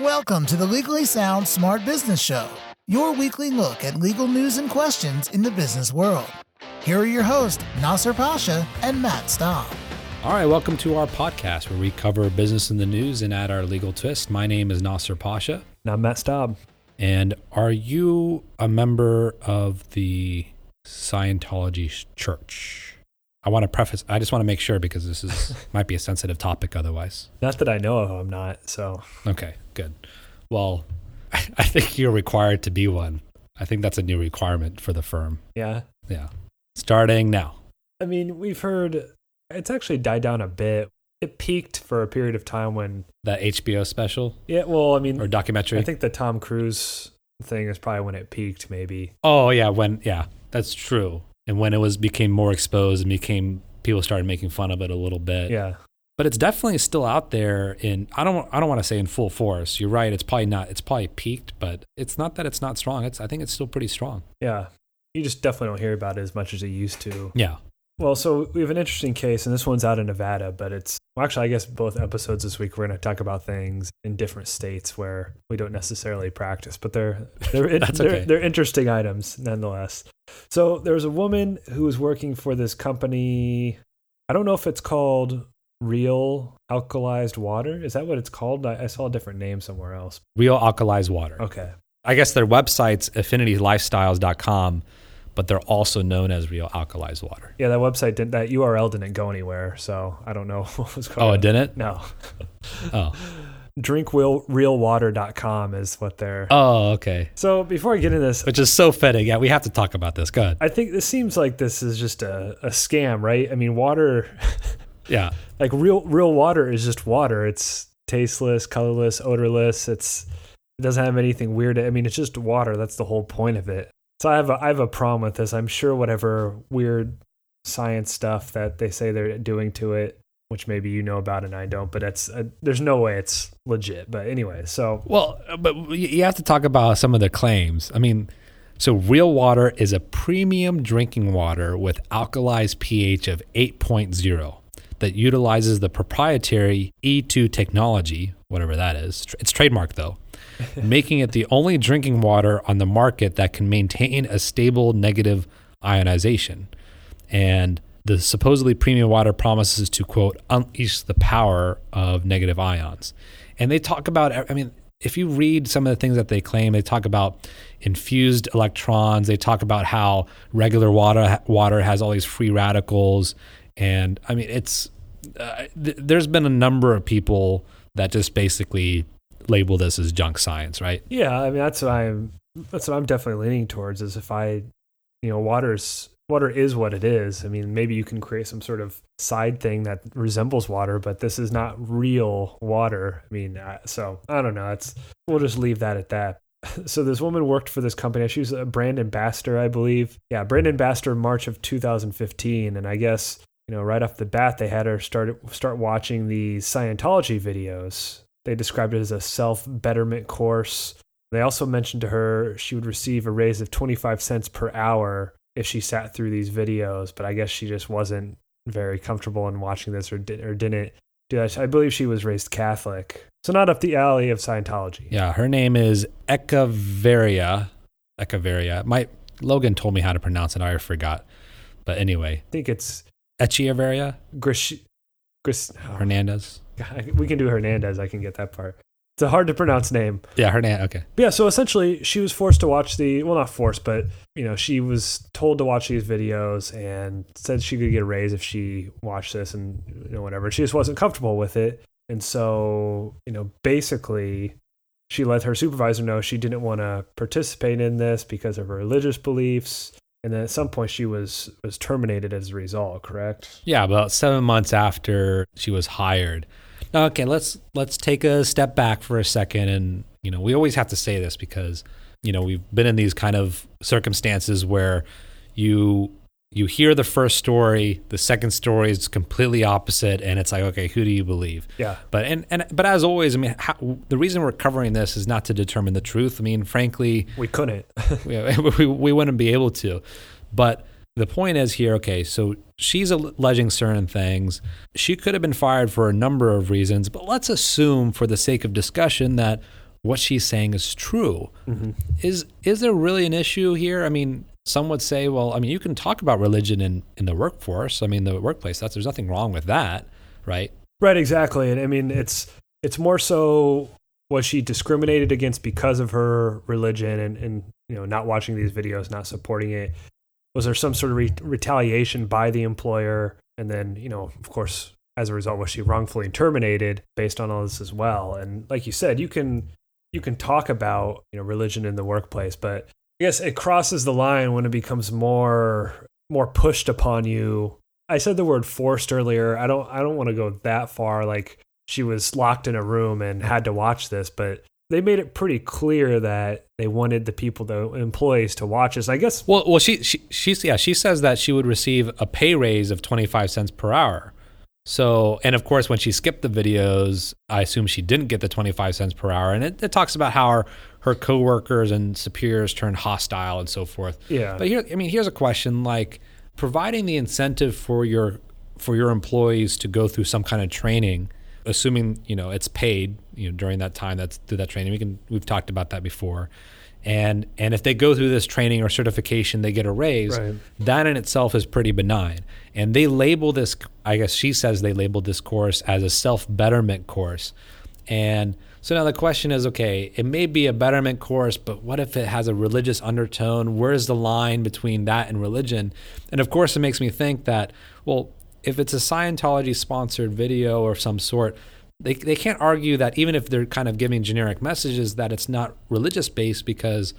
Welcome to the Legally Sound Smart Business Show, your weekly look at legal news and questions in the business world. Here are your hosts, Nasser Pasha and Matt Staub. All right, welcome to our podcast where we cover business in the news and add our legal twist. My name is Nasser Pasha. And I'm Matt Staub. And are you a member of the Scientology Church? I want to preface, I just want to make sure because this is might be a sensitive topic otherwise. Not that I know of, I'm not. So, okay, good. Well, I think you're required to be one. I think that's a new requirement for the firm. Yeah. Yeah. Starting now. I mean, we've heard it's actually died down a bit. It peaked for a period of time when that HBO special. Yeah, well, I mean, or documentary. I think the Tom Cruise thing is probably when it peaked, maybe. Oh yeah, when yeah, that's true. And when it was became more exposed and became people started making fun of it a little bit. Yeah. But it's definitely still out there in I don't I don't want to say in full force. You're right, it's probably not it's probably peaked, but it's not that it's not strong. It's I think it's still pretty strong. Yeah. You just definitely don't hear about it as much as it used to. Yeah. Well, so we have an interesting case, and this one's out in Nevada, but it's well, actually, I guess both episodes this week we're going to talk about things in different states where we don't necessarily practice, but they're they're they're, okay. they're interesting items nonetheless. So there was a woman who was working for this company. I don't know if it's called Real Alkalized Water. Is that what it's called? I, I saw a different name somewhere else. Real alkalized water. Okay. I guess their website's affinitylifestyles.com, but they're also known as Real Alkalized Water. Yeah, that website didn't. That URL didn't go anywhere, so I don't know what was going. Oh, it didn't? No. Oh. drinkrealwater.com is what they're Oh, okay. so before i get into this Which is so fitting. Yeah, we have to talk about this. Go ahead. i think this seems like this is just a, a scam right i mean water Yeah. like real real water is just water it's tasteless colorless odorless it's it doesn't have anything weird i mean it's just water that's the whole point of it so i have a i have a problem with this i'm sure whatever weird science stuff that they say they're doing to it which maybe you know about and i don't but it's uh, there's no way it's legit but anyway so Well, but you have to talk about some of the claims. I mean, so real water is a premium drinking water with alkalized pH of 8.0 that utilizes the proprietary E2 technology, whatever that is. It's trademarked though, making it the only drinking water on the market that can maintain a stable negative ionization. And the supposedly premium water promises to quote unleash the power of negative ions. And they talk about I mean if you read some of the things that they claim, they talk about infused electrons. They talk about how regular water water has all these free radicals, and I mean, it's uh, th- there's been a number of people that just basically label this as junk science, right? Yeah, I mean that's what I'm that's what I'm definitely leaning towards is if I you know, water's water is what it is. I mean, maybe you can create some sort of side thing that resembles water, but this is not real water. I mean, uh, so I don't know. It's we'll just leave that at that. So this woman worked for this company. She was a brand ambassador, I believe. Yeah, brand ambassador March of 2015, and I guess you know right off the bat they had her start start watching the Scientology videos. They described it as a self betterment course. They also mentioned to her she would receive a raise of 25 cents per hour if she sat through these videos, but I guess she just wasn't very comfortable in watching this or, did, or didn't do that. I believe she was raised Catholic. So not up the alley of Scientology. Yeah, her name is Echeveria. Echeveria. My Logan told me how to pronounce it. I forgot. But anyway, I think it's Echeveria Grish. Gris, oh, Hernandez. God, we can do Hernandez. I can get that part. It's a hard to pronounce name. Yeah, Hernandez. Okay. But yeah, so essentially she was forced to watch the well not forced, but you know, she was told to watch these videos and said she could get a raise if she watched this and you know whatever. She just wasn't comfortable with it. And so, you know, basically she let her supervisor know she didn't want to participate in this because of her religious beliefs. And then at some point she was was terminated as a result, correct? Yeah, about seven months after she was hired. Now, okay, let's let's take a step back for a second, and you know, we always have to say this because you know we've been in these kind of circumstances where you you hear the first story, the second story is completely opposite, and it's like, okay, who do you believe? Yeah. But and and but as always, I mean, how, the reason we're covering this is not to determine the truth. I mean, frankly, We couldn't. we, we, we wouldn't be able to. But the point is here, okay, so she's alleging certain things. She could have been fired for a number of reasons, but let's assume, for the sake of discussion, that what she's saying is true. Mm-hmm. Is is there really an issue here? I mean, some would say, well, I mean, you can talk about religion in, in the workforce. I mean, the workplace. That's there's nothing wrong with that, right? Right, exactly. And I mean, it's it's more so was she discriminated against because of her religion and, and you know not watching these videos, not supporting it? Was there some sort of re- retaliation by the employer? And then you know, of course, as a result, was she wrongfully terminated based on all this as well? And like you said, you can you can talk about you know religion in the workplace, but I guess it crosses the line when it becomes more more pushed upon you. I said the word forced earlier. I don't I don't want to go that far like she was locked in a room and had to watch this, but they made it pretty clear that they wanted the people, the employees, to watch this. I guess. Well, well, she she she's yeah she says that she would receive a pay raise of twenty five cents per hour. So, and of course, when she skipped the videos, I assume she didn't get the 25 cents per hour. And it, it talks about how her, her coworkers and superiors turned hostile and so forth. Yeah. But here, I mean, here's a question like providing the incentive for your, for your employees to go through some kind of training, assuming, you know, it's paid, you know, during that time that's through that training. We can, we've talked about that before and and if they go through this training or certification they get a raise Right. that in itself is pretty benign. And they label this i guess she says they labeled this course as a self-betterment course. And so now the question is okay it may be a betterment course but what if it has a religious undertone? Where's the line between that and religion? And of course it makes me think that well if it's a scientology sponsored video or some sort they, they can't argue that even if they're kind of giving generic messages that it's not religious based because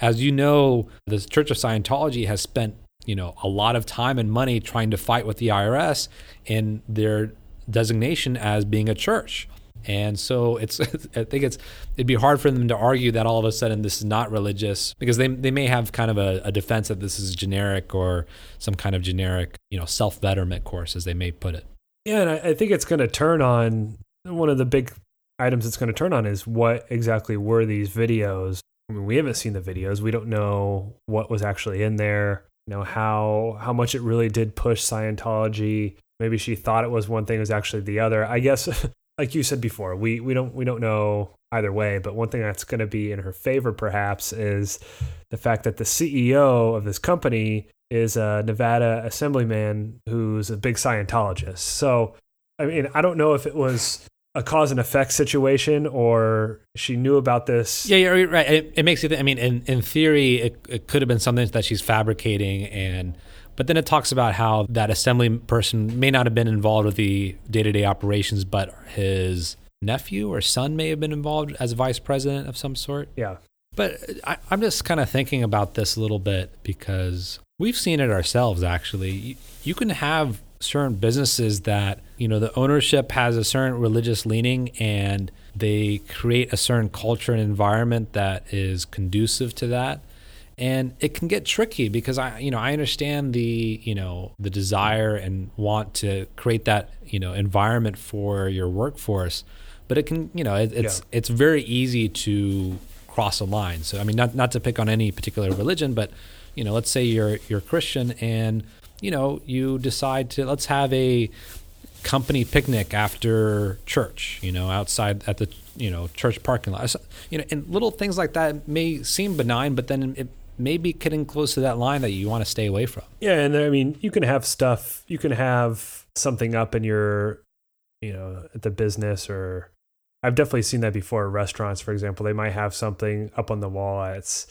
as you know the church of scientology has spent you know a lot of time and money trying to fight with the irs in their designation as being a church. And so it's i think it's it'd be hard for them to argue that all of a sudden this is not religious because they, they may have kind of a, a defense that this is generic or some kind of generic you know self-betterment course as they may put it. Yeah, and I, I think it's going to turn on one of the big items it's going to turn on is what exactly were these videos. I mean, we haven't seen the videos. We don't know what was actually in there. You know how how much it really did push Scientology. Maybe she thought it was one thing, it was actually the other. I guess, like you said before, we we don't we don't know either way. But one thing that's going to be in her favor, perhaps, is the fact that the CEO of this company is a Nevada assemblyman who's a big Scientologist. So, I mean, I don't know if it was a cause and effect situation or she knew about this. Yeah, you're right. It, it makes you. Th- I mean, in in theory, it, it could have been something that she's fabricating, and but then it talks about how that assembly person may not have been involved with the day to day operations, but his nephew or son may have been involved as vice president of some sort. Yeah. But I, I'm just kind of thinking about this a little bit because we've seen it ourselves. Actually, you, you can have certain businesses that you know the ownership has a certain religious leaning and they create a certain culture and environment that is conducive to that. And it can get tricky because i you know i understand the you know the desire and want to create that you know environment for your workforce. But it can you know it, it's Yeah. it's very easy to cross a line. So i mean not not to pick on any particular religion but you know let's say you're you're christian and you know you decide to let's have a company picnic after church you know outside at the you know church parking lot you know and little things like that may seem benign but then it may be getting close to that line that you want to stay away from Yeah, and I mean, you can have stuff. You can have something up in your, you know, at the business, or I've definitely seen that before. Restaurants, for example, they might have something up on the wall that's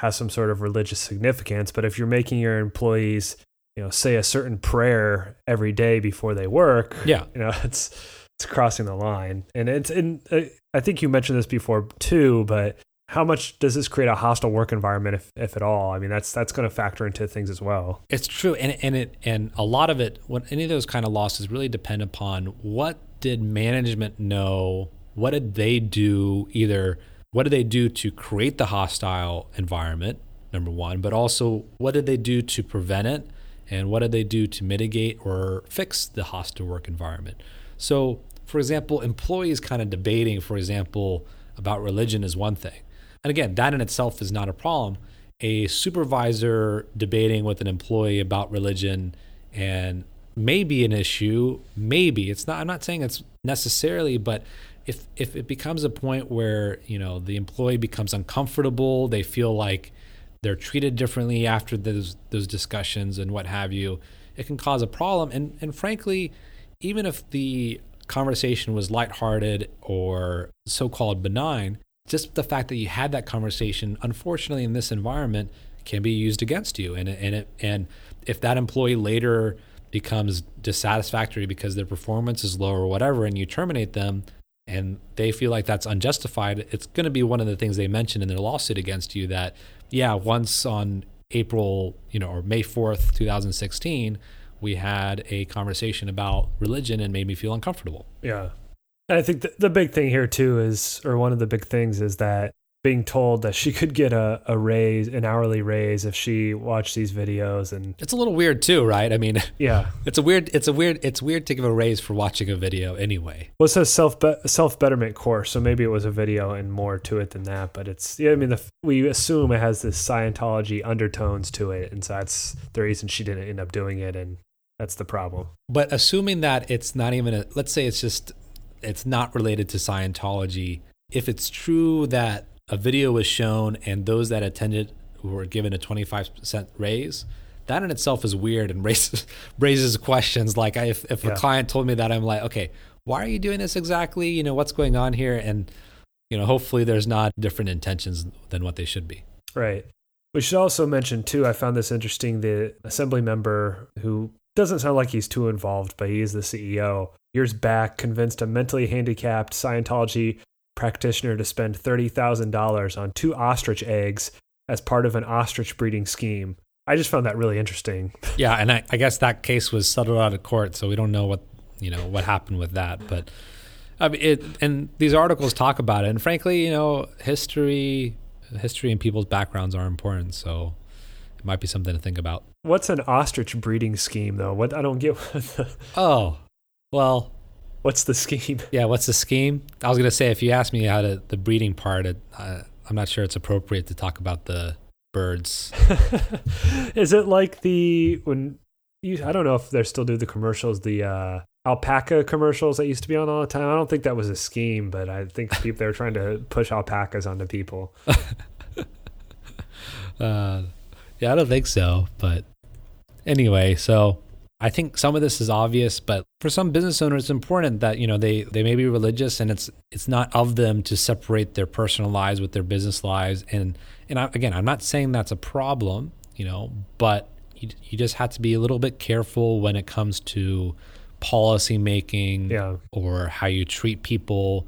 has some sort of religious significance. But if you're making your employees, you know, say a certain prayer every day before they work, yeah you know, it's it's crossing the line. And it's and uh, I think you mentioned this before too, but how much does this create a hostile work environment if, if at all? I mean, that's that's going to factor into things as well. It's true, and and it and a lot of it, when any of those kind of losses really depend upon what did management know, what did they do, either what did they do to create the hostile environment, number one, but also what did they do to prevent it, and what did they do to mitigate or fix the hostile work environment. So, for example, employees kind of debating, for example, about religion is one thing. And again, that in itself is not a problem. A supervisor debating with an employee about religion and maybe an issue, maybe it's not. I'm not saying it's necessarily, but if if it becomes a point where you know the employee becomes uncomfortable, they feel like they're treated differently after those those discussions and what have you, it can cause a problem. And and frankly, even if the conversation was lighthearted or so-called benign, just the fact that you had that conversation, unfortunately, in this environment, can be used against you. And and it, and if that employee later becomes dissatisfactory because their performance is low or whatever, and you terminate them, and they feel like that's unjustified, it's going to be one of the things they mention in their lawsuit against you that, yeah, once on April, you know, or May 4th, 2016, we had a conversation about religion and made me feel uncomfortable. Yeah. And I think the, the big thing here too is, or one of the big things is that being told that she could get a, a raise, an hourly raise if she watched these videos and It's a little weird too, right? I mean, yeah. it's a weird it's a weird it's weird to give a raise for watching a video anyway. Well, it says self self betterment course, so maybe it was a video and more to it than that. But it's yeah, I mean, the, we assume it has this Scientology undertones to it, and so that's the reason she didn't end up doing it, and that's the problem. But assuming that it's not even a let's say it's just it's not related to Scientology, if it's true that a video was shown and those that attended were given a 25% raise, that in itself is weird and raises raises questions. Like if if yeah. a client told me that, I'm like, okay, why are you doing this exactly? You know, what's going on here? And you know, hopefully there's not different intentions than what they should be. Right. We should also mention too. I found this interesting. The assembly member who doesn't sound like he's too involved, but he is the CEO. Years back, convinced a mentally handicapped Scientology practitioner to spend $30,000 on two ostrich eggs as part of an ostrich breeding scheme. I just found that really interesting. Yeah, and I, I guess that case was settled out of court, so we don't know what you know what happened with that. But I mean, it and these articles talk about it, and frankly, you know, history, history and people's backgrounds are important, so it might be something to think about. What's an ostrich breeding scheme, though? What I don't get. oh, well, What's the scheme? Yeah, what's the scheme? I was gonna say if you ask me how to the breeding part, it, uh, I'm not sure it's appropriate to talk about the birds. Is it like the when you? I don't know if they still do the commercials. The uh, alpaca commercials that used to be on all the time. I don't think that was a scheme, but I think people they were trying to push alpacas onto people. uh, yeah, I don't think so. But anyway, so I think some of this is obvious, but for some business owners, it's important that you know they they may be religious, and it's it's not of them to separate their personal lives with their business lives. And and I, again, I'm not saying that's a problem, you know, but you you just have to be a little bit careful when it comes to policy making yeah. or how you treat people,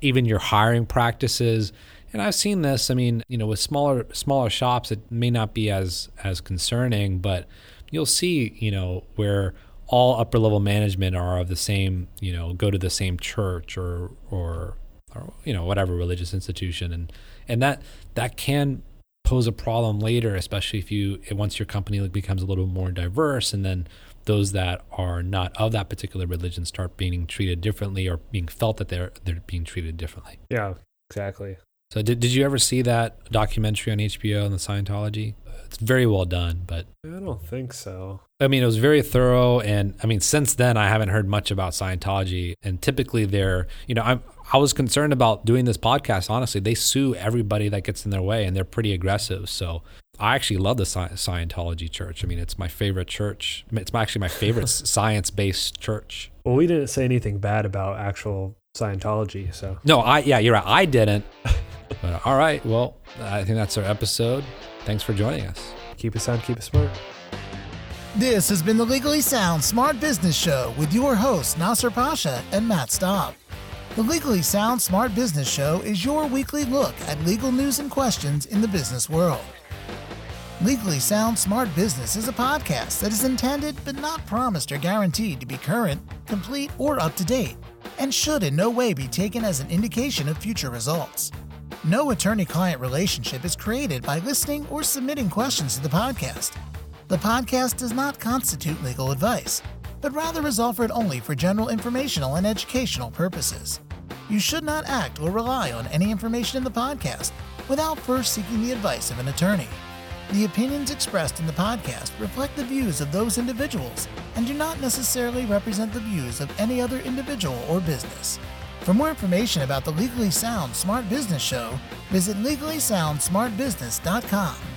even your hiring practices. And I've seen this. I mean, you know, with smaller smaller shops, it may not be as as concerning, but you'll see, you know, where all upper level management are of the same, you know, go to the same church or or or you know whatever religious institution, and and that that can pose a problem later, especially if you once your company becomes a little more diverse, and then those that are not of that particular religion start being treated differently or being felt that they're they're being treated differently. Yeah, exactly. So did did you ever see that documentary on HBO on the Scientology? It's very well done, but I don't think so. I mean, it was very thorough, and I mean, since then I haven't heard much about Scientology. And typically, they're you know I'm I was concerned about doing this podcast. Honestly, they sue everybody that gets in their way, and they're pretty aggressive. So I actually love the Scientology church. I mean, it's my favorite church. It's actually my favorite science based church. Well, we didn't say anything bad about actual Scientology, so no, I yeah, you're right. I didn't. but all right, well, I think that's our episode. Thanks for joining us. Keep it sound, keep it smart. This has been the Legally Sound Smart Business Show with your hosts, Nasser Pasha and Matt Staub. The Legally Sound Smart Business Show is your weekly look at legal news and questions in the business world. Legally Sound Smart Business is a podcast that is intended but not promised or guaranteed to be current, complete, or up to date, and should in no way be taken as an indication of future results. No attorney client relationship is created by listening or submitting questions to the podcast. The podcast does not constitute legal advice, but rather is offered only for general informational and educational purposes. You should not act or rely on any information in the podcast without first seeking the advice of an attorney. The opinions expressed in the podcast reflect the views of those individuals and do not necessarily represent the views of any other individual or business. For more information about the Legally Sound Smart Business Show, visit legallysoundsmartbusiness.com.